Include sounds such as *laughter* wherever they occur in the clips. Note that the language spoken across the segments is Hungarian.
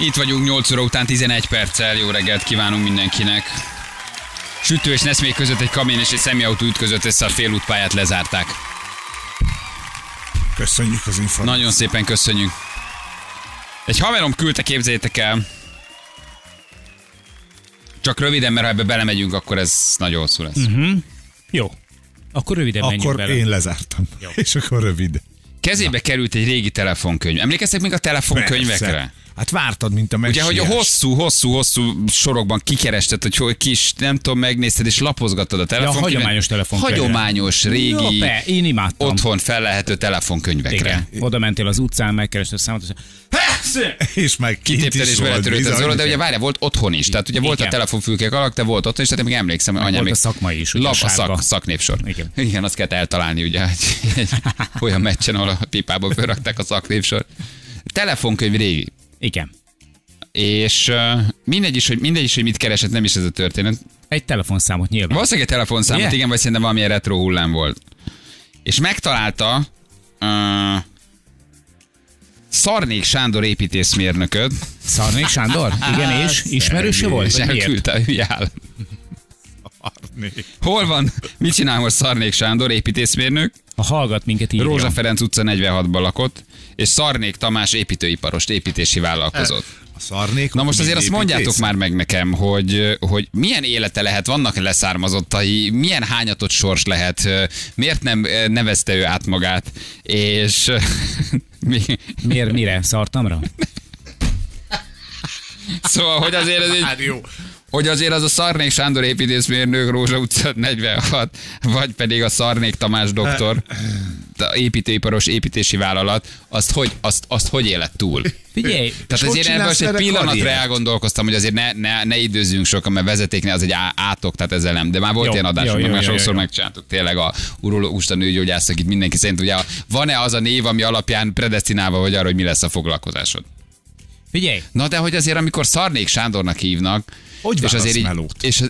Itt vagyunk 8 óra után 11 perccel. Jó reggelt kívánunk mindenkinek. Sütő és Neszmék között egy kamén és egy személyautó ütközött össze a félútpályát lezárták. Köszönjük az információt. Nagyon szépen köszönjük. Egy haverom küldte, képzeljétek el. Csak röviden, mert ha ebbe belemegyünk, akkor ez nagyon hosszú lesz. Mhm. Jó. Akkor röviden menjünk Akkor bele. én lezártam. *laughs* És akkor rövid. Kezébe került egy régi telefonkönyv. Emlékeztek még a telefonkönyvekre? Persze. Hát vártad, mint a Ugye, messiás. hogy a hosszú, hosszú, hosszú sorokban kikerested, hogy hogy kis, nem tudom, megnézted és lapozgattad a telefonkönyvet. hagyományos telefonkönyvre. Hagyományos, régi, Jó, be, én imádtam. otthon fellehető telefonkönyvekre. Igen. Oda mentél az utcán, megkerested a számot, és És meg kint Kitépted is volt beletörődted az orra, de ugye várjál, volt otthon is. Tehát ugye volt a Igen. telefonfülkék alak, de volt otthon is, tehát még emlékszem, hogy anyám volt még a szakmai is, ugye, lap, a szak, szaknévsor. Igen. Igen, azt kellett eltalálni, ugye, hogy egy *laughs* olyan meccsen, ahol a pipába fölrakták a szaknévsor. Telefonkönyv régi. Igen. És uh, mindegy is, hogy, mindegy is, hogy mit keresett, nem is ez a történet. Egy telefonszámot nyilván. Valószínűleg egy telefonszámot, Ugye? igen, vagy szerintem valamilyen retro hullám volt. És megtalálta uh, Szarnék Sándor építészmérnököt, Szarnék Sándor? *laughs* Igen, és ismerőse volt? és elküldte a hülye. Hol van? Mit csinál most Szarnék Sándor, építészmérnök? Ha hallgat minket így. Rózsa Ferenc utca 46-ban lakott, és Szarnék Tamás építőiparost, építési vállalkozót. A szarnék. Na most azért azt mondjátok építész? már meg nekem, hogy, hogy milyen élete lehet, vannak leszármazottai, milyen hányatott sors lehet, miért nem nevezte ő át magát, és *laughs* mi, Miért, mire? Szartamra? *laughs* szóval, hogy azért ez egy, Hát jó. hogy azért az a Szarnék Sándor építészmérnök Rózsa utca 46, vagy pedig a Szarnék Tamás doktor, a építőiparos építési vállalat, azt hogy, azt, azt hogy élet túl? Figyelj, Tehát azért ebből most egy pillanatra elgondolkoztam, hogy azért ne, ne, ne időzzünk sokan, mert vezetéknél az egy átok, tehát ezzel nem. De már volt Jó, ilyen adásunk, jó, jó, már jó, sokszor jó. megcsináltuk tényleg a urológusta nőgyógyász, akit mindenki szerint, ugye van-e az a név, ami alapján predestinálva vagy arra, hogy mi lesz a foglalkozásod? Figyelj. Na de hogy azért, amikor Szarnék Sándornak hívnak, Hogy és azért így, melót? és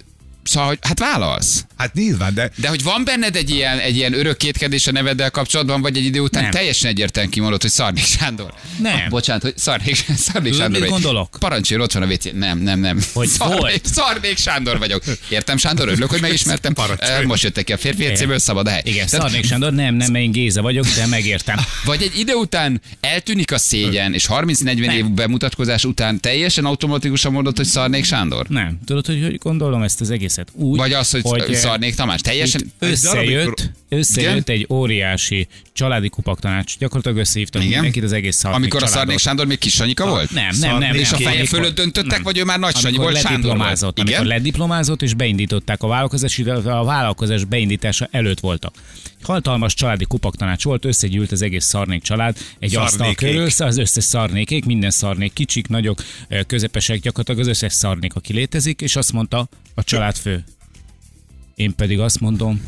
Szóval, hogy hát válasz. Hát nyilván, de De hogy van benned egy ilyen, egy ilyen örök kétkedés a neveddel kapcsolatban, vagy egy idő után Nem. teljesen egyértelműen kimondod, hogy Szarnék Sándor. Nem. Ah, bocsánat, hogy Szarnék Tudod, Sándor. mit vagy. gondolok? Parancsoljon, ott van a WC. Nem, nem, nem. Hogy Szarnék, volt. Szarnék Sándor vagyok. Értem, Sándor, örülök, hogy megismertem. Parancsolj. Eh, Most jöttek ki a férfi WC-ből, szabad a hely. Igen, Tehát- Szarnék Sándor, nem, nem, én Géza vagyok, de megértem. Vagy egy idő után eltűnik a szégyen, és 30-40 Nem. év bemutatkozás után teljesen automatikusan mondod, hogy Szarnék Sándor? Nem. Tudod, hogy hogy gondolom ezt az egészet? Úgy, Vagy az, hogy, hogy eh, Szarnék Tamás? Teljesen... Összejött, összejött egy óriási családi kupaktanács. Gyakorlatilag összehívtak Igen? mindenkit az egész szarnék Amikor a családot. Szarnék Sándor még kis Sanyika volt? Nem, nem, nem. És a nem. feje Amikor- fölött döntöttek, nem. vagy ő már Nagy Sanyi volt, Sándor volt? amikor lediplomázott, és beindították a vállalkozást, illetve a vállalkozás beindítása előtt voltak. Hatalmas családi kupaktanács volt, összegyűlt az egész szarnék család, egy asztal körül, az összes szarnékék, minden szarnék, kicsik, nagyok, ö, közepesek, gyakorlatilag az összes szarnék, aki létezik, és azt mondta a családfő. Én pedig azt mondom,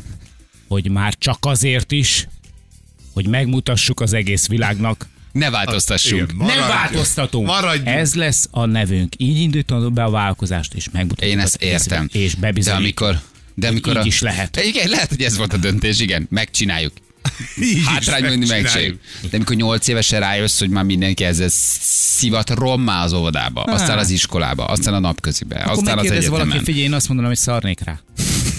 hogy már csak azért is, hogy megmutassuk az egész világnak, Ne változtassunk. Igen, nem változtatunk. Maradjunk. Ez lesz a nevünk. Így indítanod be a vállalkozást, és megmutatjuk. Én ezt értem. És De bebizonyítjuk. amikor... De amikor így a... is lehet. Igen, lehet, hogy ez volt a döntés, igen. Megcsináljuk. Így is Hátrány mondni megcsináljuk. De amikor nyolc évesen rájössz, hogy már mindenki ezzel szivat rommá az óvodába, aztán az iskolába, aztán a napközibe, Akkor aztán az egyetemen. valaki, figyelj, én azt mondanám, hogy szarnék rá.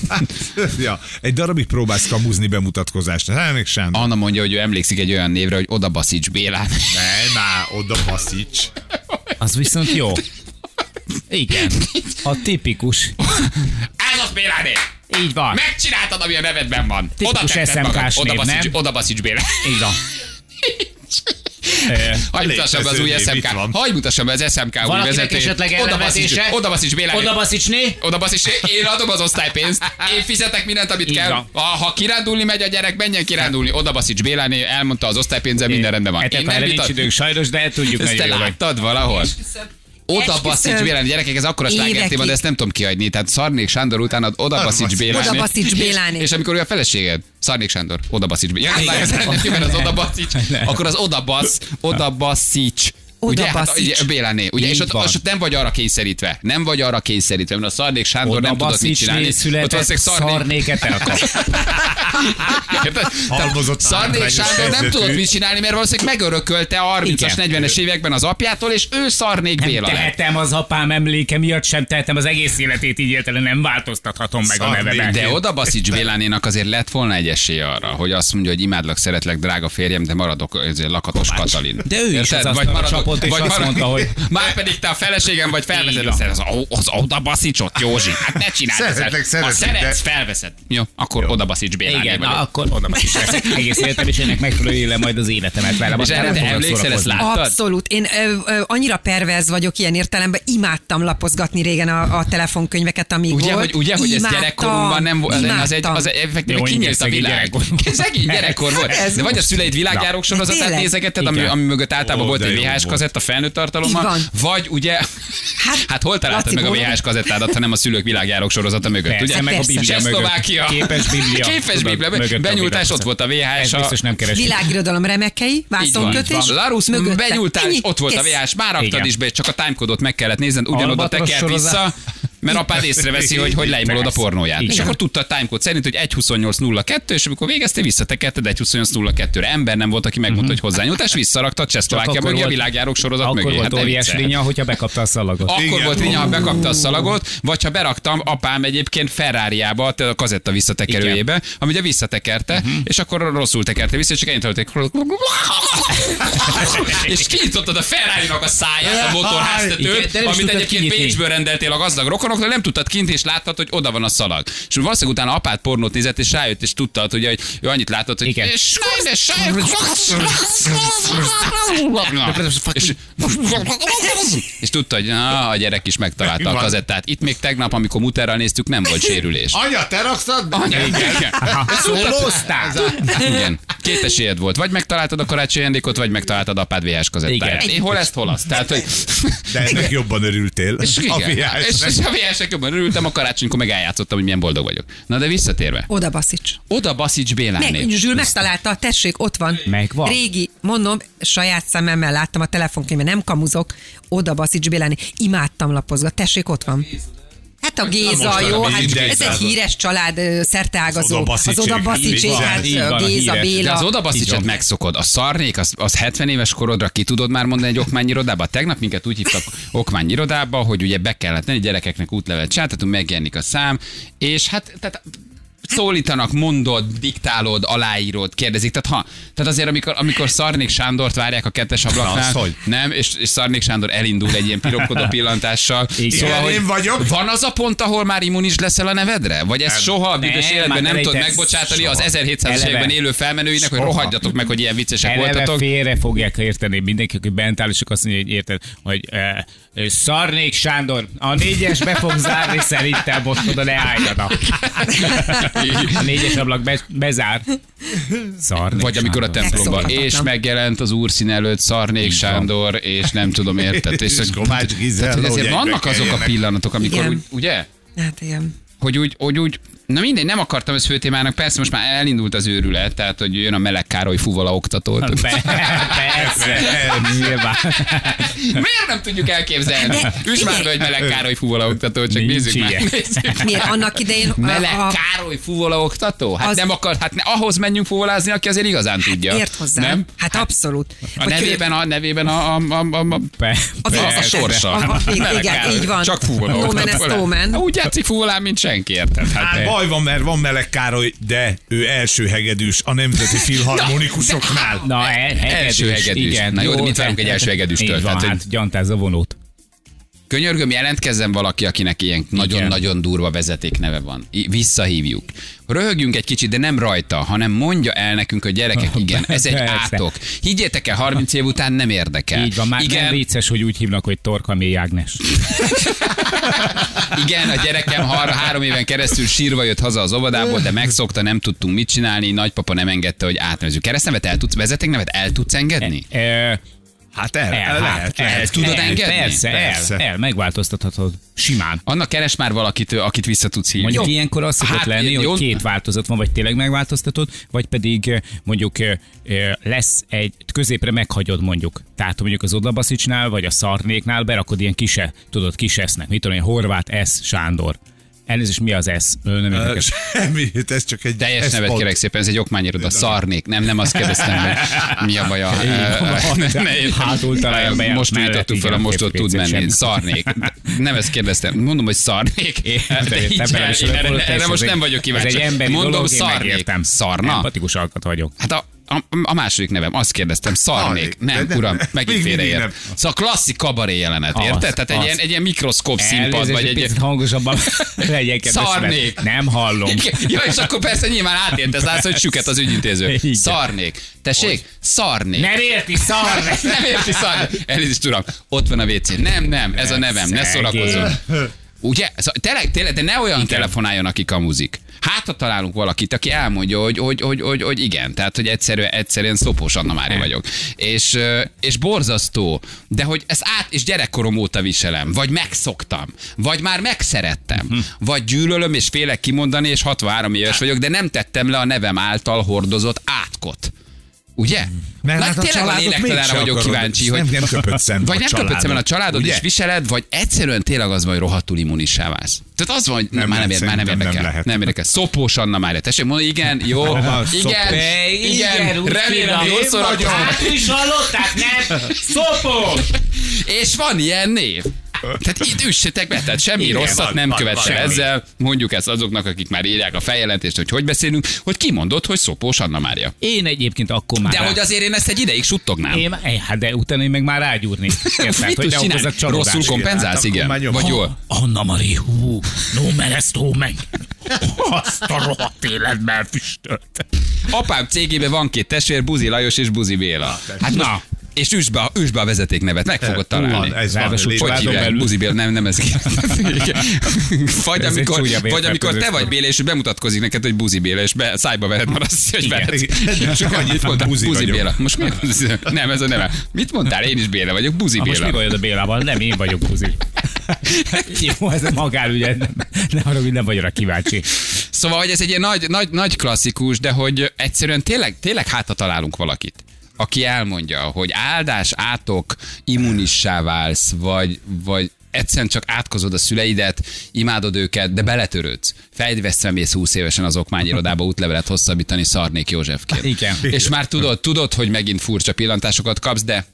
*laughs* ja, egy darabig próbálsz kamuzni bemutatkozást. Hát még sem. Anna mondja, hogy ő emlékszik egy olyan névre, hogy oda Baszics Bélán. Ne, már oda baszíts. Az viszont jó. Igen. A tipikus. Ez az Béláné! Így van. Megcsináltad, ami a nevedben van. Oda Tipikus SMK-s magad. Oda Baszics, nem? oda Baszics. Így van. *laughs* Ö, Hagyj mutassam be az új SMK. Hagyj mutassam be az SMK új vezetőjét. Oda ellenvetése? Oda Baszics Bélán. Oda baszicsné? Oda Baszics, én adom az osztálypénzt, én fizetek mindent, amit Így kell. van. Ha, ha kirándulni megy a gyerek, menjen kirándulni. Oda Baszics Béláné, elmondta az osztálypénzzel, minden rendben van. Etek Én nem nincs időnk sajnos, de tudjuk Ezt te nagyon hogy- láttad valahol? Oda Esküszöm. Baszics Béláné, gyerekek, ez akkora sláger Évekig. téma, de ezt nem tudom kihagyni. Tehát Szarnék Sándor után ad Oda Baszics Béláné. Oda Béláné. És, és amikor ő a feleséged, Szarnék Sándor, Oda Baszics Béláné. Ja, az Oda Baszics. Akkor az Oda Basz, Oda Ugye, hát, ugye Béláné, ugye, és Így ott, van. ott nem vagy arra kényszerítve, nem vagy arra kényszerítve, mert a Szarnék Sándor Oda nem tudott mit csinálni. Ott született valószínűleg Szarnék, szarnéket elkap. *laughs* Halmozott Szarnék Sándor nem tudott mit csinálni, mert valószínűleg megörökölte a 30-as, Igen. 40-es években az apjától, és ő Szarnék Nem Béla tehetem az apám emléke miatt sem tehetem az egész életét így éltele, nem változtathatom meg a Szarnék. nevemet. De oda Baszics Bélánénak azért lett volna egy esélye arra, hogy azt mondja, hogy imádlak, szeretlek, drága férjem, de maradok lakatos Katalin. De ő is az asztalra csapott, és azt mondta, hogy- Már pedig te a feleségem vagy felveszed az, az, az oda Baszicsot, Józsi. Hát ne csináld Szeretlek, ezt. Ha szeretlek, szeretsz, de- felveszed. Jó, akkor oda Baszics Béláné Igen, na, akkor oda leszek *laughs* egész életem, és ennek megfelelő élem majd az életemet vele. És erre te emlékszel, ezt láttad? Abszolút. Én ö, ö, annyira perverz vagyok ilyen értelemben, imádtam lapozgatni régen a, a telefonkönyveket, amíg Ugye, volt. hogy, ugye, hogy ez Imádtam, gyerekkorunkban nem volt, az egy, az, Jó, kinyílt a világ. gyerekkor. Szegény gyerekkor volt. De vagy a szüleid világjárók sorozatát nézegetted, ami, ami mögött általában volt egy VHS. Kazetta felnőtt tartalommal, vagy ugye, Hát, *laughs* hát hol találtad Laci meg a Bóra- VHS kazettádat, ha nem a szülők világjárók sorozata mögött, Persze, ugye? meg a. Biblia mögött. Csehszlovákia. Képes Biblia. *laughs* Képes Biblia. mögött a Benyúltás, ott volt a VHS. Ez a- biztos nem keresik. Világirodalom remekei, vászonkötés. és Ennyi, ott volt a. VHS, már raktad is be, csak a timecode-ot meg kellett nézned, ugyanoda tekert vissza, *laughs* mert apád észreveszi, hogy hogy leimolod a pornóját. És Igen. akkor tudta a timecode szerint, hogy 1.28.02, és amikor végeztél, visszatekerted 1.28.02-re. Ember nem volt, aki megmondta, hogy hozzányúltás, visszaraktad Csehszlovákia akkor mögé, a világjárók sorozat Akkor mögé. volt Hát óriás hogyha bekapta a szalagot. Akkor Igen. volt rinya, ha bekapta a szalagot, vagy ha beraktam apám egyébként Ferrari-ába, a kazetta visszatekerőjébe, ami ugye visszatekerte, Mhm. és akkor rosszul tekerte vissza, és csak ennyit hallotték. *laughs* és kinyitottad a Ferrari-nak a száját, a Igen, motorháztetőt, amit egyébként. Bécsből rendeltél a gazdag rokonoknak, nem tudtad kint, és láttad, hogy oda van a szalag. És valószínűleg utána apád pornót nézett, és rájött, és tudtad, hogy hogy ő annyit látott, hogy Igen. és és, és tudta, hogy na, a gyerek is megtalálta a kazettát. Itt még tegnap, amikor muterral néztük, nem volt sérülés. Anya, te rakszad? Anya, igen. Szólóztál? Igen. Két esélyed volt. Vagy megtaláltad a karácsonyi ajándékot, vagy megtaláltad apád VHS kazettáját. Igen. Én hol ezt, hol azt. Tehát, hogy... De ennek jobban örültél. És, a igen, és, és a Jobban örültem, a karácsonykor meg eljátszottam, hogy milyen boldog vagyok. Na de visszatérve. Oda baszics. Oda Baszics Béláné. Meg, Zsül megtalálta, tessék, ott van. Megvan. Régi, mondom, saját szememmel láttam a telefonkönyvben, nem kamuzok, oda Baszics Béláni. Imádtam lapozgatni, tessék, ott van. Hát a Géza, most jó, hát ez egy híres család, szerteágazó. Az Baszicsék, oda így Baszicsék, van, hát Géza. Béla. De az van. megszokod. A szarnék, az, az 70 éves korodra ki tudod már mondani egy okmányirodába? Tegnap minket úgy hívtak okmányirodába, hogy ugye be kellett tenni, gyerekeknek útlevelet csináltatunk, megjelenik a szám, és hát tehát szólítanak, mondod, diktálod, aláírod, kérdezik. Tehát, ha, tehát azért, amikor, amikor Szarnék Sándort várják a kettes ablaknál, az hogy? nem, és, és Szarnék Sándor elindul egy ilyen piromkodó pillantással. Igen, én vagyok. Van az a pont, ahol már immunis leszel a nevedre? Vagy ez Nem. soha a büdös Nem, életben nem tudod megbocsátani az soha. 1700-as Eleve. években élő felmenőinek, hogy Soha. rohadjatok meg, hogy ilyen viccesek Eleve voltatok. félre fogják érteni mindenki, aki bent áll, és akkor azt mondja, hogy érted, hogy e, Szarnék Sándor, a négyes be fog zárni szerintem, most oda ne álljanak. *laughs* A négyes ablak be, bezár. Szarnék Vagy amikor a Sándor. templomban, és megjelent az úrszín előtt Szarnék. Sándor, és nem tudom, érted. És, *laughs* És Kovács Gizella, tehát, hogy ezért vannak azok a pillanatok, amikor Igen. úgy, ugye? Hát igen. Hogy úgy, hogy úgy, na mindegy, nem akartam ezt főtémának, persze most már elindult az őrület, tehát hogy jön a Meleg Károly fuvala oktató. Be, *laughs* persze, nyilván. Miért nem tudjuk elképzelni? Üss már be, hogy Meleg Károly fuvala oktató, csak Nincs nézzük már. ilyen. Nézzük. Miért annak idején a, Meleg a, Károly fuvola oktató? Hát Az- nem akar, hát ne, ahhoz menjünk fuvolázni, aki azért igazán tudja. ért hozzá. Nem? Hát abszolút. A nevében a, nevében a, a, a, a, a Be, a, a Persze. sorsa. A- a- igen, így van. Csak fuvola oktató. is no man. Úgy játszik fuvolán, mint senki, érted? Hát, Hát baj van, mert van Meleg Károly, de ő első hegedűs a Nemzeti *laughs* Filharmonikusoknál. Na, e, hegedűs, Első hegedűs. Igen, Na jó, de mit várunk egy első hegedűstől? Így van, Tehát, hogy- hát gyantázz a vonót. Könyörgöm, jelentkezzen valaki, akinek ilyen nagyon-nagyon durva vezetékneve van. I- Visszahívjuk. Röhögjünk egy kicsit, de nem rajta, hanem mondja el nekünk, hogy gyerekek, igen, ez egy *laughs* átok. Higgyétek el, 30 év után nem érdekel. Így van, már igen, nem vicces, hogy úgy hívnak, hogy Torkamély Ágnes. *laughs* Igen, a gyerekem har- három éven keresztül sírva jött haza az óvodából, de megszokta, nem tudtunk mit csinálni, nagypapa nem engedte, hogy átnevezzük. Keresztnevet el tudsz, vezetéknevet el tudsz engedni? E, Hát el, El, el, hát, lehet, el, lehet. tudod el, engedni? Persze, Persze. el, el, megváltoztathatod. Simán. Annak keres már valakit, akit vissza tudsz hívni. Mondjuk Jó. ilyenkor az szokott Hát, lenni, jó. hogy két változat van, vagy tényleg megváltoztatod, vagy pedig mondjuk lesz egy, középre meghagyod mondjuk. Tehát mondjuk az Odlabaszicsnál, vagy a Szarnéknál berakod ilyen kise, tudod, kisesznek. Mit tudom én, Horváth S. Sándor. Elnézést, mi az S? Ö, Nem érdekes. Semmi, ez csak egy... Teljes ez nevet pont- kérek szépen, ez egy okmányiroda, szarnék. Nem, nem azt kérdeztem, hogy mi a baja. Ne, Hátul találja be a Most újítottuk fel, a most ott tud menni. Szarnék. Nem ezt kérdeztem. Mondom, hogy szarnék. Én erre, ez most nem vagyok Ez kíváncsi. Mondom, szarnék. Szarna? Empatikus alkat vagyok. Hát a, a, a második nevem, azt kérdeztem, szarnék. Szarnék. Nem, De nem, uram, nem. megint félreért. nem. Szóval klasszik kabaré jelenet, Az, érted? Tehát egy ilyen, egy ilyen mikroszkóp színpad, vagy egy picit hangosabban *laughs* legyen kedves, Szarnék. Nem hallom. Igen. Ja, és akkor persze nyilván átért, ez látsz, hogy süket az ügyintéző. Igen. Szarnék. Tessék, szarnék. Nem érti, szar! *laughs* Nem érti szarnék. Elnézést, uram, ott van a WC. Nem, nem, ez a nevem, ne Szegény. szórakozzon. Ugye? Szóval, tényleg, tényleg, de ne olyan telefonáljon, aki kamuzik. Hát, ha találunk valakit, aki elmondja, hogy, hogy, hogy, hogy, hogy igen, tehát, hogy egyszerűen, egyszerűen szopós Anna Mária vagyok. És, és borzasztó, de hogy ezt át, és gyerekkorom óta viselem, vagy megszoktam, vagy már megszerettem, vagy gyűlölöm, és félek kimondani, és 63 éves vagyok, de nem tettem le a nevem által hordozott átkot. Ugye? Mert Na, hát a tényleg a lélektalára vagyok akarod. kíváncsi, Nem- hogy nem köpöd szembe vagy a nem köpöd szemben a családod ugye? is viseled, vagy egyszerűen tényleg az van, hogy rohadtul immunissá válsz. Tehát az van, hogy Nem már, nem, ér, már nem nem érdekel. lehet. Nem érdekel. Szopós Anna Mária. Tessék mondani, igen, jó, *laughs* igen, szopós. igen, remélem, jól szórakozom. is hallották, nem? Szopó! *laughs* És van ilyen név. Tehát itt üssetek be, tehát semmi Igen, rosszat van, nem van, követ van, ezzel. Mondjuk ezt azoknak, akik már írják a feljelentést, hogy hogy beszélünk, hogy kimondott, hogy szopós Anna Mária. Én egyébként akkor már... De rá- hogy azért én ezt egy ideig suttognám. Én, hát de utána én meg már rágyúrni. *laughs* Érted? Mit hogy ne. Rosszul kompenzálsz, Hát igen? Vagy jól? Anna Mari, hú, no meresztó meg. *laughs* Azt a rohadt életben füstölt. Apám cégében van két testvér, Buzi Lajos és Buzi Béla. Hát Na. És üsd be, üsd be a vezetéknevet, meg fogod találni. Van, ez van. Ráadásul Légy- Hogy hívják? belül. Buzi Béla, nem, nem ez. *laughs* vagy, egy amikor, vagy amikor te vagy Béla, és bemutatkozik neked, hogy Buzi Béla, és be, szájba vered, mert azt hogy. Igen. Csak annyit mondtam, Buzi Buzi vagyok. Béla. Most mi? *laughs* Nem, ez a neve. Mit mondtál? Én is Béla vagyok, Buzi Ah, most mi Béla. bajod a Bélával? Nem, én vagyok buzi. *laughs* Jó, ez a nem, nem arra, hogy nem vagy rá kíváncsi. Szóval, hogy ez egy ilyen nagy, nagy, nagy klasszikus, de hogy egyszerűen tényleg, tényleg hátra találunk valakit aki elmondja, hogy áldás, átok, immunissá válsz, vagy, vagy egyszerűen csak átkozod a szüleidet, imádod őket, de beletörődsz. Fejvesztve mész 20 évesen az okmányirodába útlevelet hosszabbítani Szarnék Józsefként. Igen. És már tudod, tudod, hogy megint furcsa pillantásokat kapsz, de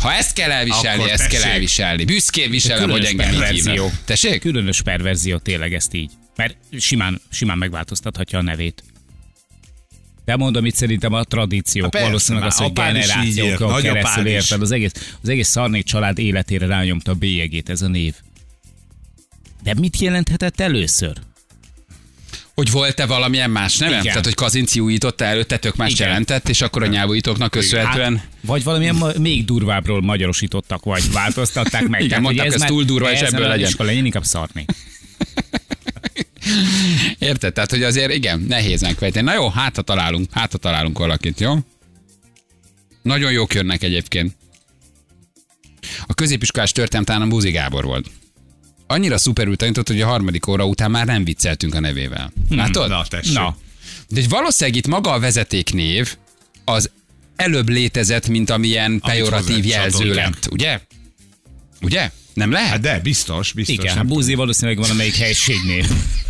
ha ezt kell elviselni, Akkor ezt kell tessék. elviselni. Büszkén viselem, hogy engem így hívnak. Tessék? Különös perverzió tényleg ezt így. Mert simán, simán megváltoztathatja a nevét. De mondom, itt szerintem a tradíciók, persze, valószínűleg az, hogy generációkon keresztül érted. Az egész, az egész szarnék család életére rányomta a bélyegét ez a név. De mit jelenthetett először? Hogy volt-e valamilyen más nevem? Igen. Tehát, hogy Kazinci újította előtte, tök más Igen. jelentett, és akkor a nyelvújítóknak köszönhetően... Hát, vagy valamilyen ma- még durvábbról magyarosítottak, vagy *laughs* változtatták meg. Igen, Tehát, hogy mondták, ez már- túl durva, és ez ebből legyen. iskola, inkább szarni. *laughs* Érted? Tehát, hogy azért igen, nehéz megfejteni. Na jó, hát ha találunk, hát ha találunk valakit, jó? Nagyon jók jönnek egyébként. A középiskolás történetán a Buzi Gábor volt. Annyira szuperül tanított, hogy a harmadik óra után már nem vicceltünk a nevével. Látod? Na, tessék. Na, De valószínűleg itt maga a vezetéknév az előbb létezett, mint amilyen pejoratív jelző lett. Ugye? Ugye? Nem lehet? Hát de, biztos, biztos. igen, nem hát Búzi valószínűleg van amelyik helységnél. *laughs*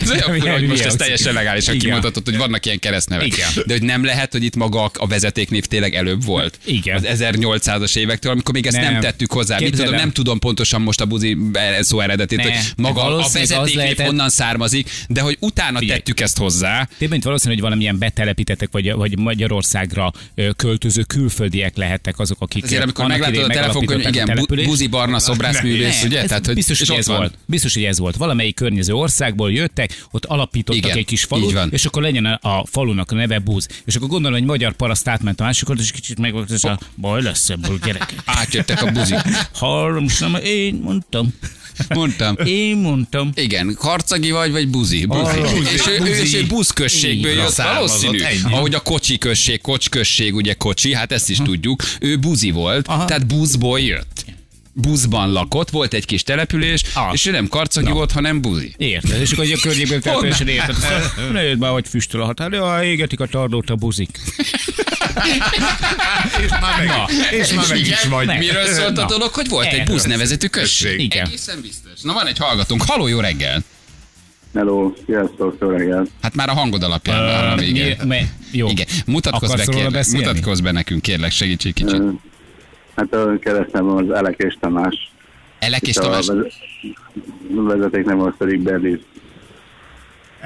Ez olyan fura, hogy most ez teljesen legálisan kimondhatod, hogy vannak ilyen keresztnevek. Igen. De hogy nem lehet, hogy itt maga a vezetéknév tényleg előbb volt. Igen. Az 1800-as évektől, amikor még ezt nem, Nem. tettük hozzá. Mit tudom, nem tudom pontosan most a buzi szó eredetét, Ne. hogy maga a vezetéknév lehetett- honnan származik, de hogy utána Figyelj. tettük ezt hozzá. Tényleg valószínű, hogy valamilyen betelepítettek, vagy, vagy Magyarországra költöző külföldiek lehettek azok, akik Ezért, amikor meglátod a telefonkönyv, igen, buzi barna szobrászművész, ugye? Tehát, hogy, biztos, hogy ez volt. Biztos, hogy ez volt. Valamelyik környező országból buzból jöttek, ott alapítottak Igen, egy kis falut, és akkor legyen a, falunak a neve buz. És akkor gondolom, hogy magyar paraszt átment a másikot, és kicsit meg volt ez a baj lesz ebből, gyerekek. Átjöttek a buzik. Hallom, én mondtam. Mondtam. Én mondtam. Igen, karcagi vagy, vagy buzi. buzi. Ah, és, ő, ő, és ő buszközségből jött Származott, valószínű. ennyi. Ahogy a kocsi község, kocsközség, ugye kocsi, hát ezt is tudjuk. Ő buzi volt, Aha. tehát buszból jött. Buszban lakott, volt egy kis település, Ah. és ő nem karcagi volt, hanem buzi. Érted? És akkor egy a környékben *laughs* településen érted. *laughs* Nézd már, hogy füstöl a határ. Ja, égetik a tardót a buzik. És már meg, Na, és már meg is vagy. meg. Miről szólt a Na. dolog, hogy volt egy Erről. busz nevezetű község? Igen. Egészen biztos. Na van egy hallgatónk. Haló, jó reggel! Hello, sziasztok, jó reggelt. Hát már a hangod alapján. Uh, Mi- igen. me- Jó. igen. Mutatkozz be, Akarsz kérlek, mutatkozz be nekünk, kérlek, segíts egy kicsit. Ö, Hát a keresztnevem az Elekés Tamás. Elek és A Tamás. veze- vezeték nem az pedig Berliz.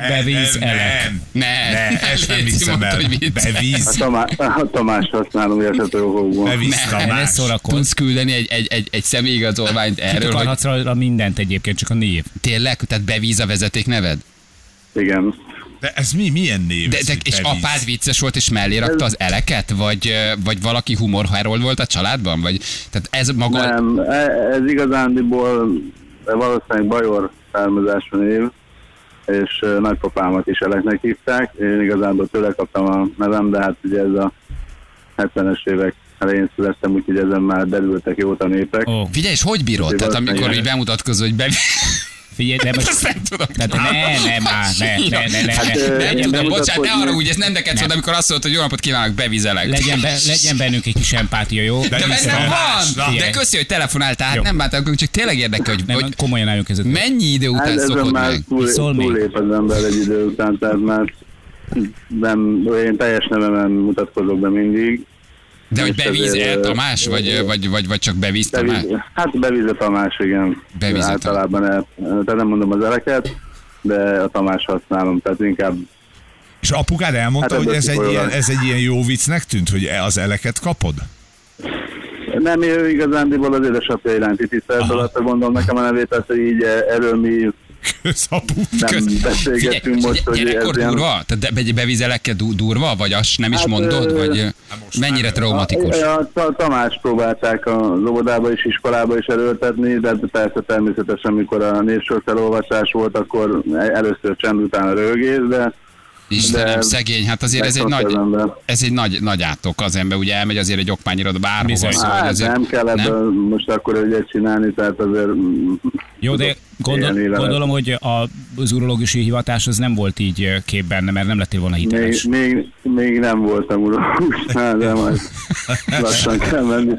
Bevíz Nem, elek. nem. Ne, Ne, ezt nem hiszem el. hogy vicc. A, Bevíz. Tamás, a Tamás használom értető okokból. Bevíz Ne, Tamás. Tudsz küldeni egy, egy, egy, egy személyigazolványt erről, hogy Akarhatsz rajta mindent egyébként, csak a név. tényleg, tehát bevíz a vezeték neved? Igen. De ez mi? Milyen név? De, de, és bevíz? apád vicces volt, és mellé rakta az eleket? Vagy, vagy valaki humorherold volt a családban? Vagy, tehát ez maga... Nem, e- ez igazándiból valószínűleg Bajor származású név, és nagypapámat is Eleknek hívták. Én igazából tőle kaptam a nevem, de hát ugye ez a 70-es évek elején születtem, úgyhogy ezen már derültek jót a népek. Ó, Figyelj, és hogy bírod? Tehát amikor így bemutatkozol, hogy bevíz... figyelj, de most... Azt nem tudom. Tehát ne, ne, már, ne, ne, ne, ne, Hát, ne. Nem Legyen, tudom, bennünk, bocsánat, ne arra úgy, ez nem neked Nem. szól, amikor azt mondod, hogy jó napot kívánok, bevizelek. legyen, be, legyen bennünk egy kis empátia, jó? De Tamás. van! De köszi, hogy telefonáltál, hát nem bántam, csak tényleg érdekel, hogy, Nem, hogy komolyan állunk ezzel. mennyi idő Hát után ezen szokott már meg. túl, Szól túlép az ember egy idő után, tehát már nem, én teljes nevemen mutatkozok be mindig. De hogy bevíz el ö, Tamás, vagy, vagy, vagy, vagy csak bevíz Tamás? Bevíz, hát bevíz a Tamás, igen. Bevíz a Általában, el, tehát nem mondom az eleket, de a Tamás használom, tehát inkább És apukád elmondta, Hát hogy ez egy, ilyen, ez egy ilyen jó viccnek tűnt, hogy az eleket kapod? nem ő igazándiból az édesapja iránti tisztelet alatt, gondolom nekem a nevét, tehát hogy így eh, erről mi Közapu. nem beszélgettünk Figyelj, most, hogy ez ilyen... durva? Tehát de- be- bevizelekkel du- durva? Vagy azt nem is Hát, mondod? Vagy most mennyire traumatikus? A, a, a Tamás próbálták az óvodába és iskolába is erőltetni, de persze természetesen, mikor a névsor felolvasás volt, akkor először csend, utána rögés, de Istenem, de- szegény, hát azért ez egy nagy, ember. ez egy nagy, nagy átok az ember, ugye elmegy azért egy okmányiroda bárhova, Bizony. szóval Hát azért, nem kell ebből most akkor ügyet csinálni, tehát azért... Jó, de gondol, gondolom, hogy a, az urológusi hivatás az nem volt így képben, mert nem lettél volna Még, hiteles. még, még nem voltam urológusnál, de majd *laughs* lassan kell menni.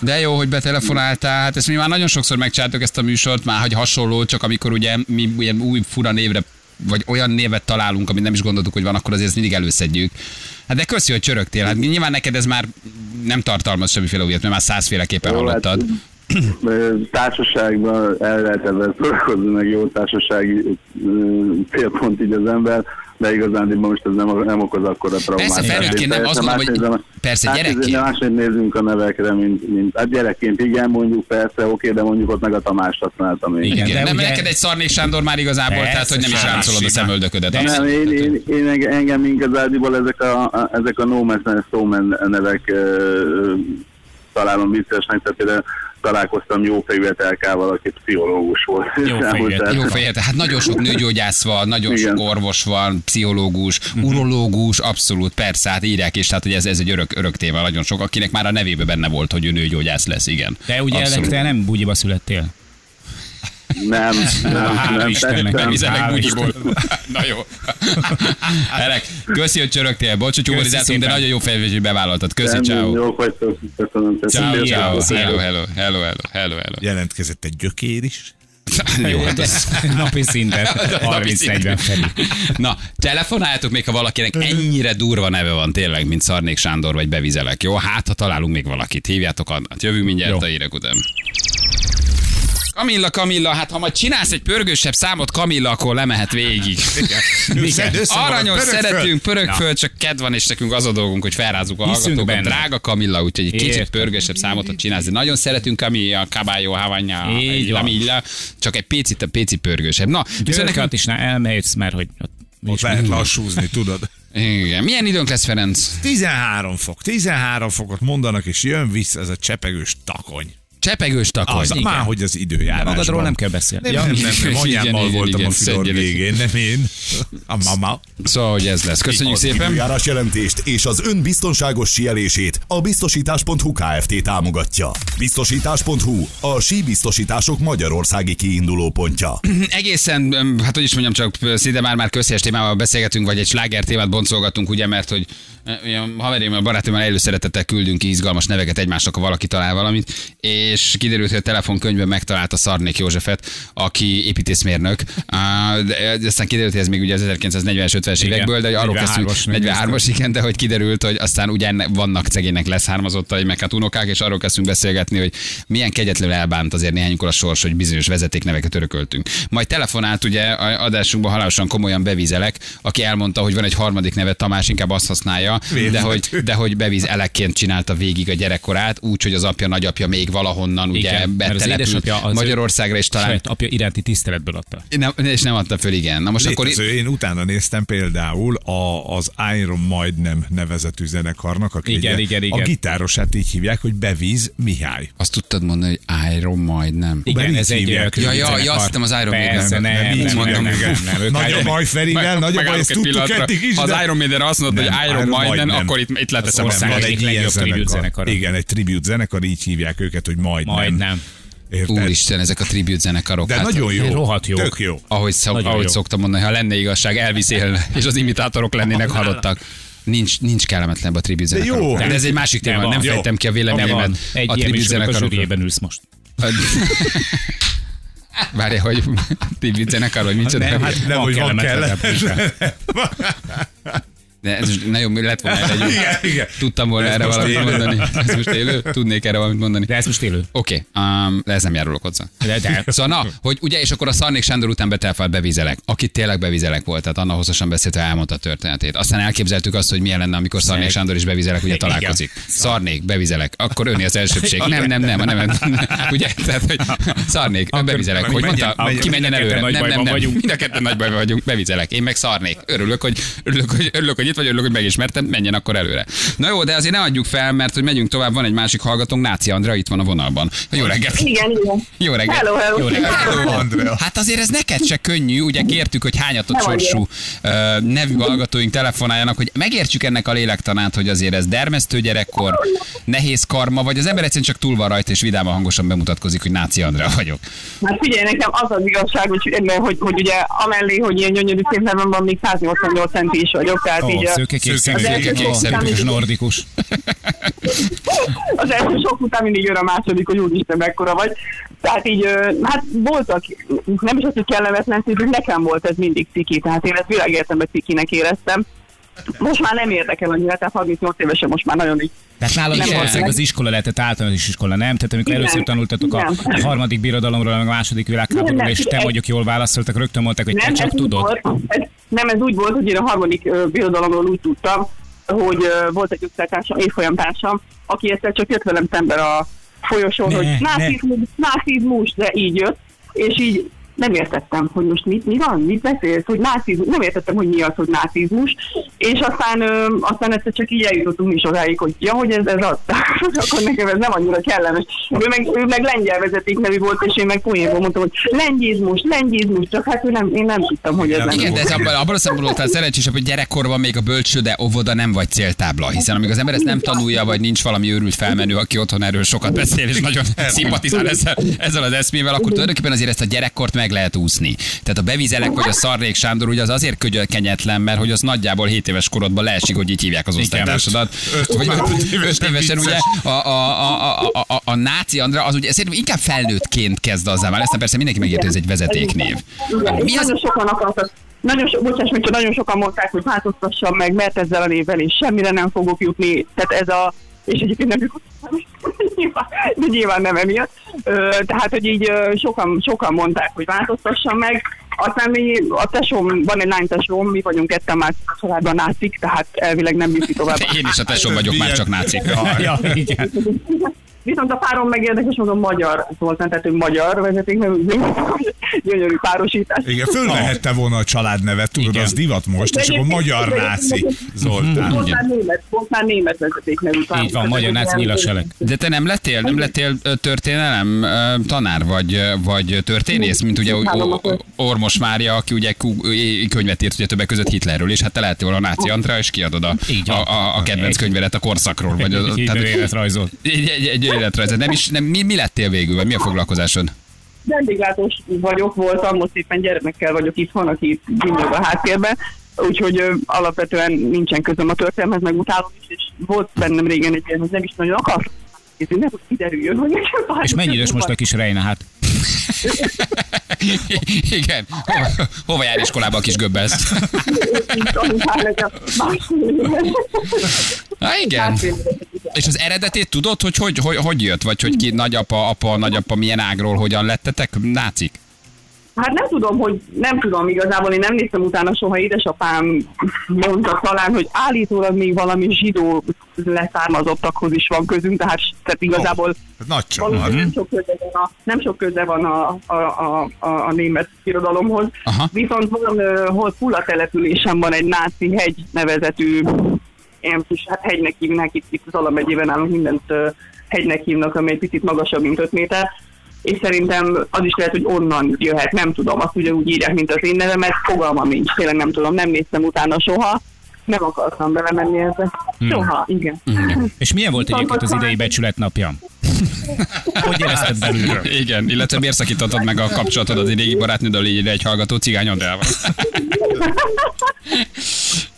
De jó, hogy betelefonáltál, hát ezt mi már nagyon sokszor megcsináltuk ezt a műsort, már hogy hasonló, csak amikor ugye mi ugye új fura névre vagy olyan névet találunk, amit nem is gondoltuk, hogy van, akkor azért ezt mindig előszedjük. Hát de köszi, hogy csörögtél. Hát nyilván neked ez már nem tartalmaz semmiféle újat, mert már százféleképpen Jó, hallottad. Társaságban el lehet szórakozni, meg jó társasági célpont így az ember, de igazán most ez nem, nem okoz akkor a traumát. Persze, felnőttként nem, azt gondolom, hogy máshogy- persze, hát gyerekként. Máshogy nézünk a nevekre, mint, mint hát gyerekként igen, mondjuk persze, oké, de mondjuk ott meg a Tamás használtam én. Igen. Igen, de nem ugye- neked egy szarnék Sándor már igazából, Persze, tehát hogy nem is ráncolod a szemöldöködet. De Abszolút. Nem, én, én, én engem, igazából ezek a, a, ezek a No Man's Snowman nevek találom viccesnek, tehát például találkoztam Jófejű Etelkával, aki pszichológus volt. Jófejű Etelka. Jó fejet, hát nagyon sok nőgyógyász van, nagyon Igen. sok orvos van, pszichológus, urológus, abszolút, persze, hát írják is, tehát hogy ez, ez egy örök, örök téma, nagyon sok, akinek már a nevébe benne volt, hogy ő nőgyógyász lesz, igen. De ugye Abszolút. Te nem bugyiba születtél. *laughs* Nem, nem, Hála nem, Istennek. Bevizelek Hál' bugyiból. Na jó. *laughs* Elek, köszi, hogy csörögtél, bocs, hogy humorizáltunk, de nagyon jó hogy bevállaltad. Köszi, ciao. Jó vagytok, köszönöm. Ciao, ciao. Hello, hello, hello, hello, hello, hello. Jelentkezett egy gyökér is. *laughs* Jó, hát ez... Napi szinten 30-40 felé. Na, telefonáljátok még, ha valakinek ennyire durva neve van tényleg, mint Szarnék Sándor vagy Bevizelek, jó? Hát, ha találunk még valakit, hívjátok Annát. Jövünk mindjárt Jó. a hírek után. Kamilla, Kamilla, hát ha majd csinálsz egy pörgősebb számot, Kamilla, akkor lemehet végig. Aranyos, föl. szeretünk, föl, csak kedv van, és nekünk az a dolgunk, hogy felrázzuk a hallgatókat. Drága Kamilla, úgyhogy egy kicsit pörgősebb számot ha csinálsz. De nagyon szeretünk Kamilla, Caballlo, Havanya, Így van. Kamilla, csak egy picit, pici pörgősebb. Na, viszont nekünk, is elmehetsz, mert hogy ott Ott lehet lassúzni, tudod. igen. Milyen időnk lesz, Ferenc? 13 fok, 13 fokot mondanak, és jön vissza ez a csepegős takony. Csepegős takony. Az, már hogy az időjárásban. Magadról nem kell beszélni. Nem, nem, nem, nem. Igen, Anyámmal igen, voltam igen, a szedjenek. végén, nem én. A mama. Szóval, hogy ez lesz. Köszönjük Az szépen. időjárás jelentést és az ön biztonságos sielését a biztosítás.hu Kft. támogatja. Biztosítás.hu a síbiztosítások magyarországi kiinduló pontja. *clears throat* egészen, hát hogy is mondjam, csak szinte már már közhelyes témával beszélgetünk, vagy egy sláger témát boncolgatunk, ugye, mert hogy olyan haverémmel, barátommal előszeretettel küldünk ki izgalmas neveket egymásnak, ha valaki talál valamit, és kiderült, hogy a telefonkönyvben megtalálta Szarnék Józsefet, aki építészmérnök. De aztán kiderült, hogy ez még ugye az 1940-es, 50-es Igen, évekből, de arról 43-as kezdtünk, még 43-as, igen, de hogy kiderült, hogy aztán ugye vannak szegénynek leszármazottai, meg hát unokák, és arról kezdtünk beszélgetni, hogy milyen kegyetlenül elbánt azért néhánykor a sors, hogy bizonyos vezetékneveket örököltünk. Majd telefonált ugye a adásunkban halálosan komolyan bevízelek, aki elmondta, hogy van egy harmadik neve, Tamás inkább azt használja, de hogy, de hogy bevíz elekként csinálta végig a gyerekkorát, úgy, hogy az apja, nagyapja még valahonnan ugye Igen, az betelepült Magyarországra, és talán Saját apja iránti tiszteletből adta. nem, és nem adta föl, igen. Na most akkor Létező, én utána néztem például a, az Iron Majdnem nevezetű zenekarnak, aki Igen, ugye igen, igen. a gitárosát így hívják, hogy Bevíz Mihály. azt tudtad mondani, hogy Iron majdnem. Igen, így ez egy. Ja, ja, zenekar. ja, azt hittem az Iron Maiden. Nem, nem, nem, nem, így nem, mondom, nem, nem, nem, Nagy a baj Ferivel, nagy a baj, ezt tudtuk eddig is. Ha az Iron Maiden azt mondod, hogy Nem, Iron Maiden, akkor itt, itt leteszem a egy ilyen legjobb tribute zenekar. Igen, egy tribute zenekar, így hívják őket, hogy majdnem. Majdnem. Érted? Úristen, ezek a tribute zenekarok. De hát, nagyon jó. rohadt jók. Tök jó. Ahogy, szok, Nagyon ahogy jó. szoktam mondani, ha lenne igazság, Elvis élne, és az imitátorok lennének halottak. Nincs, nincs kellemetlen a tribute De jó. De ez egy másik téma, nem Jó. fejtem ki a véleményemet Egy a tribute zenekarokról. ülsz most. Várj, hogy tribute zenekar, vagy micsoda? Nem, hát Nem, van hogy van kellemetlen. *laughs* *laughs* De ez most nagyon lett volna erre egy *laughs* Igen, igen. Tudtam volna erre valamit élő. mondani. Ez most élő? Tudnék erre valamit mondani. De ez most élő. Oké, okay, um, de ez nem járulok hozzá. De, de. Szóval na, hogy ugye, és akkor a Szarnék Sándor után betelfált bevizelek, aki tényleg bevizelek volt, tehát Anna hosszasan beszélt, elmondta a történetét. Aztán elképzeltük azt, hogy milyen lenne, amikor Szarnék. Sándor és bevizelek ugye Igen. találkozik. Szarnék, bevizelek, akkor önni az elsőbség. Nem, nem, nem, nem, nem. *laughs* Ugye, tehát, hogy Szarnék, Akkor bevizelek. Hogy mondta, menjen- ki menjen mind a előre. Nem, nem, nem. vagyunk. Mind a ketten nagy bajban vagyunk, bevizelek. Én meg szarnék. Örülök, hogy, örülök, hogy, örülök, hogy itt vagy, örülök, hogy megismertem, menjen akkor előre. Na jó, de azért ne adjuk fel, mert hogy megyünk tovább, van egy másik hallgatónk, Náci Andrea itt van a vonalban. Jó reggelt! Igen, igen. Jó reggelt! Hello, hello. Jó reggelt! Hello, Andrea. Hát azért ez neked se könnyű, ugye kértük, hogy hányatott sorsú ö, nevű hallgatóink telefonáljanak, hogy megértsük ennek a lélektanát, hogy azért ez dermesztő gyerekkor, nehéz karma, vagy az ember egyszerűen csak túl van rajta, és vidáman hangosan bemutatkozik, hogy Náci Andrea vagyok. Hát figyelj, nekem az az igazság, hogy, hogy, hogy ugye amellé, hogy ilyen gyönyörű szép van, még 188 centi is vagyok, tehát Ó, így ö, szőkekék szőkekék és nordikus. az első sok után mindig jön a második, hogy úristen, mekkora vagy. Tehát így, hát voltak, nem is az, hogy kellemetlen szívük, nekem volt ez mindig ciki, tehát én ezt világértemben cikinek éreztem. Most már nem érdekel annyira, tehát 38 évesen most már nagyon így Tehát nálad is valószínűleg az iskola lehetett általános iskola, nem? Tehát amikor Igen. először tanultatok a Igen. harmadik birodalomról, meg a második világháborúról, Nem, és te ez- mondjuk jól válaszoltak, rögtön mondták, hogy te nem, csak ez úgy tudod. Volt, ez, nem, ez úgy volt, hogy én a harmadik ö, birodalomról úgy tudtam, hogy ö, volt egy osztálytársam, évfolyamtársam, aki egyszer csak jött velem szemben a folyosón, Ne, hogy ne. nácizmus, nácizmus, de így jött, és így nem értettem, hogy most mit, mi van, mit beszélsz, hogy nácizmus, nem értettem, hogy mi az, hogy nácizmus, és aztán, ö, aztán egyszer csak így eljutottunk is odáig, hogy ja, hogy ez, ez az, *laughs* akkor nekem ez nem annyira kellemes. Ő meg, ő meg lengyel vezeték nevű volt, és én meg poénból mondtam, hogy lengyizmus, lengyizmus, csak hát ő nem, én nem tudtam, hogy ez Igen, nem Igen, de ez abban, abban a szempontból voltál szerencsésebb, hogy gyerekkorban még a bölcsőde, óvoda nem vagy céltábla, hiszen amíg az ember ezt nem tanulja, vagy nincs valami őrült felmenő, aki otthon erről sokat beszél, és nagyon szimpatizál ezzel, ezzel az eszmével, akkor tulajdonképpen azért ezt a gyerekkort meg lehet úszni. Tehát a bevizelek vagy a szarnék Sándor, ugye az azért könyökenyetlen, mert hogy az nagyjából 7 éves korodban leesik, hogy így hívják az osztálytársadat. öt- Vagy öt öt- éves öt évesen vicces. ugye a, a, a, a, a, a náci Andra, az ugye szerintem inkább felnőttként kezd azzá válni, aztán persze mindenki megérti, hogy ez egy vezetéknév. Mi az? nagyon sokan akartak, nagyon so, bocsáss, meg, csak nagyon sokan mondták, hogy változtassam meg, mert ezzel a névvel is semmire nem fogok jutni. Tehát ez a és egyébként nem ők nyilván, de nyilván nem emiatt. Ö, tehát, hogy így ö, sokan, sokan mondták, hogy változtassam meg. Aztán mi, a tesóm, van egy lány tesóm, mi vagyunk ketten már a családban nácik, tehát elvileg nem viszi tovább. Én is a tesóm vagyok, már csak nácik. Ja, igen. *laughs* Viszont a párom meg érdekes módon magyar, szóval tehát ő magyar vezeték, nem gyönyörű párosítás. Igen, fölvehette volna a családnevet, tudod, Igen. az divat most, és akkor magyar náci Zoltán. Volt már német, volt már német vezeték nevű páros. Így van, magyar náci nyilaselek. De te nem lettél, nem lettél történelem tanár, vagy, vagy történész, mint ugye Ormos Mária, aki ugye könyvet írt ugye többek között Hitlerről, és hát te lehettél volna a náci Andrea, és kiadod a, a, a, a kedvenc könyvedet a korszakról. Vagy a, *laughs* tehát, életrajzol. egy, egy, egy életrajzot. Nem is, nem, mi, mi lettél végül, vagy mi a foglalkozásod? vendéglátós vagyok, voltam, most éppen gyermekkel vagyok itthon, aki itt gyűnög a háttérben, úgyhogy ö, alapvetően nincsen közöm a történelmhez, meg utálom is, és volt bennem régen egy ilyen, hogy nem is nagyon akar. Nem, hogy kiderüljön, hogy nekem És mennyire most a kis Reina, hát? Igen. Hova, hova jár iskolába a kis göbbelsz? Há, igen. És az eredetét tudod, hogy hogy, hogy, hogy jött? Vagy hogy ki nagyapa, apa, nagyapa milyen ágról hogyan lettetek nácik? Hát nem tudom, hogy nem tudom igazából, én nem néztem utána soha, édesapám mondta talán, hogy állítólag még valami zsidó leszármazottakhoz is van közünk, tehát, tehát igazából Ez nagy valószínűleg nem sok köze van a, nem sok köze van a, a, a, a, a német irodalomhoz. Aha. Viszont van, hol Pula településen van egy náci hegy nevezetű, ilyen kis hát hegynek hívnak, itt, itt Zala megyében állunk, mindent hegynek hívnak, ami egy picit magasabb, mint 5 méter. És szerintem az is lehet, hogy onnan jöhet, nem tudom, azt ugyanúgy írják, mint az én nevemet, fogalmam nincs, tényleg nem tudom, nem néztem utána soha, nem akartam belemenni ebbe. Soha, igen. És milyen volt *laughs* egyébként az idei becsület napja? *laughs* Hogy érezted belülről? Igen, illetve miért szakítottad meg a kapcsolatod az régi barátnőddel, így egy hallgató cigány Andrával? *laughs*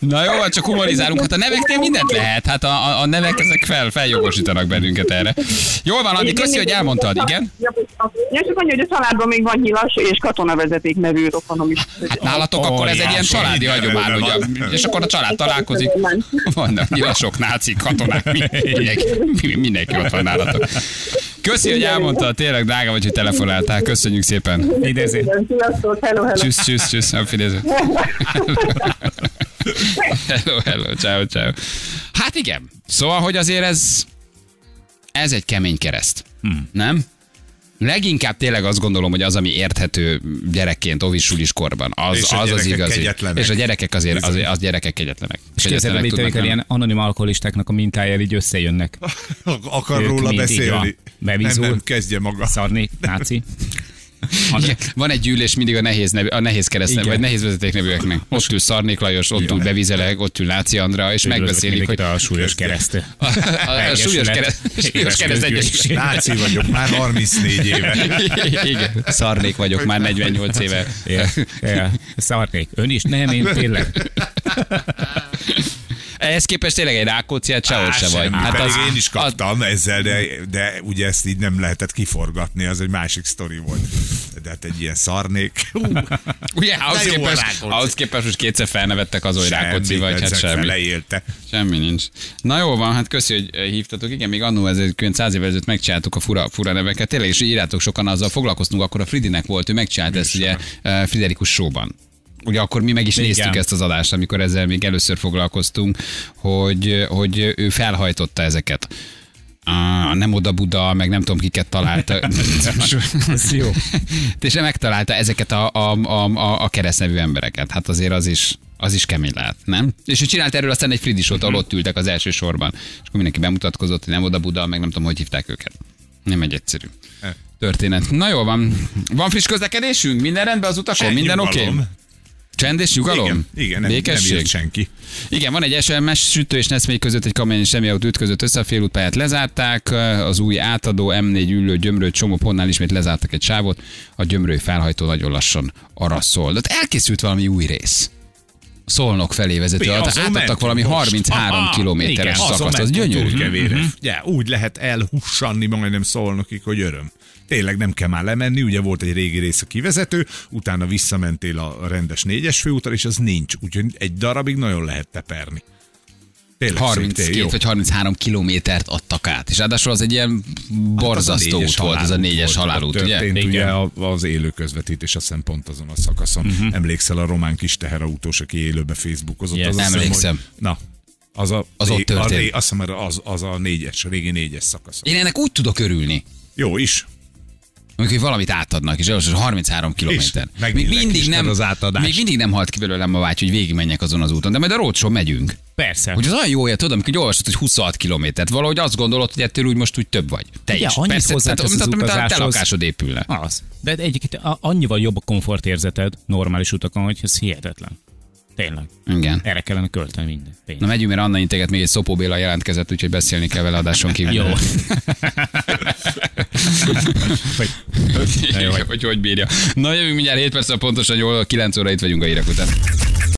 Na jó, hát csak humorizálunk, hát a neveknél mindent lehet, hát a, a, a nevek ezek fel, feljogosítanak bennünket erre. Jól van, Andi, köszi, hogy elmondtad, igen? Ja, csak annyi, hogy a családban még van nyilas és katonavezeték nevű rokonom is. Hát nálatok akkor ez egy ilyen családi hagyomány, ugye? És akkor a család találkozik. Vannak nyilasok, nácik, katonák, mindenki, mindenki ott van nálatok. Köszi, hogy elmondtad, tényleg drága vagy, hogy telefonáltál. Köszönjük szépen. Idéző. Sziasztok, hello, hello. Tschüss, tschüss, tschüss, auf *laughs* Wiedersehen. Hello, hello, ciao, ciao. Hát igen, szóval, hogy azért ez, ez egy kemény kereszt, hmm. nem? Leginkább tényleg azt gondolom, hogy az, ami érthető gyerekként ovis korban, az És az, az igazi. kegyetlenek. És a gyerekek azért, azért az gyerekek kegyetlenek. És képzeld, tudnak amikor ilyen anonim alkoholistáknak a mintájára így összejönnek. *laughs* Akar Ők róla így beszélni. van. Bebízul. Nem, nem, kezdje maga. Szarni, náci. *laughs* Igen, van egy gyűlés mindig a nehéz, nevű, a nehéz kereszt, Igen. vagy nehéz vezeték nevűeknek. Ott ül Szarnék Lajos, ott ül Bevizeleg, ott ül Náci Andra, és megbeszélik, hogy a súlyos kereszt. *laughs* a, a, a *laughs* súlyos kereszt, súlyos kereszt egyesület. Náci vagyok, már 34 éve. *laughs* Igen, szarnék vagyok már 48 éve. Ja, ja. Szarnék. Ön is? Nem, én tényleg. Ehhez képest tényleg egy Rákócziát sehol se vagy. semmi, pedig az- én is kaptam ezzel, de, de ugye ezt így nem lehetett kiforgatni, az egy másik sztori volt. De hát egy ilyen szarnék. Ugye, ahhoz képest, ahhoz képest most kétszer felnevettek az, hogy Rákóczi vagy, hát semmi. Leélte. Semmi nincs. Na jó van, hát köszi, hogy eh, hívtatok. Igen, még annó ez egy száz évvel ezelőtt megcsináltuk a fura, fura neveket. Tényleg is írjátok sokan, azzal foglalkoztunk, akkor a Fridinek volt, ő megcsinált ezt ugye eh, Friderikus showban. Ugye akkor mi meg is Igen. néztük ezt az adást, amikor ezzel még először foglalkoztunk, hogy, hogy ő felhajtotta ezeket. A nem oda Buda, meg nem tudom kiket találta. *laughs* Ez jó. És megtalálta ezeket a, a, a, a, keresztnevű embereket. Hát azért az is, az is kemény lehet, nem? És ő csinált erről aztán egy Fridisót, ahol ott ültek az első sorban. És akkor mindenki bemutatkozott, hogy nem oda Buda, meg nem tudom, hogy hívták őket. Nem egy egyszerű történet. Na jó van. Van friss közlekedésünk? Minden rendben az utakon? Minden oké? Okay? Csend és nyugalom? Igen, igen nem, nem írt senki. Igen, van egy SMS, sütő és Neszmély között egy kamény és semmiaut ütközött össze, a félútpályát lezárták, az új átadó M4 ülő gyömrő csomó pontnál ismét lezártak egy sávot, a gyömrői felhajtó nagyon lassan arra szól. De ott elkészült valami új rész. Szolnok felé vezető, alatt átadtak mentünk valami most. 33 Aha, kilométeres igen, szakaszt, az gyönyörű. Turkevére. Ja, úgy lehet elhussanni, majdnem szólnokig, hogy öröm. Tényleg nem kell már lemenni, ugye volt egy régi rész a kivezető, utána visszamentél a rendes négyes főútra, és az nincs, úgyhogy egy darabig nagyon lehet teperni. Tényleg szép, 32 jó. vagy 33 kilométert adtak át. És ráadásul az egy ilyen borzasztó út volt, ez a négyes halálút, ugye? Történt ugye a- az élő közvetítés, azt hiszem pont azon a szakaszon. Uh-huh. Emlékszel a román kis teherautós, aki élőbe Facebookozott? Yes. az hiszem, Emlékszem. Hogy, na, az a, Az ott a, történt. ré- azt hiszem, az, az a négyes, a régi négyes szakasz. Én ennek úgy tudok örülni, Jó is. Amikor hogy valamit átadnak, és az 33 kilométer. Még mindig, nem, az átadás. még mindig nem halt ki belőlem a vágy, hogy végigmenjek azon az úton, de majd a roadshow megyünk. Persze. Hogy az olyan jó, hogy tudod, amikor olvasod, hogy 26 kilométert, valahogy azt gondolod, hogy ettől úgy most úgy több vagy. Te Ugye, is. annyit Persze, tehát, az mint a te lakásod épülne. Az. De egyébként annyival jobb a komfortérzeted normális utakon, hogy ez hihetetlen. Tényleg. Igen. Erre kellene költeni minden. pénzt. Na megyünk, mert Anna integet még egy Szopó Béla jelentkezett, úgyhogy beszélni kell vele adáson kívül. Jó. *laughs* Hogy, hogy, hogy hogy bírja. Na jövünk mindjárt 7 perccel pontosan 8, 9 óra itt vagyunk a hírek után.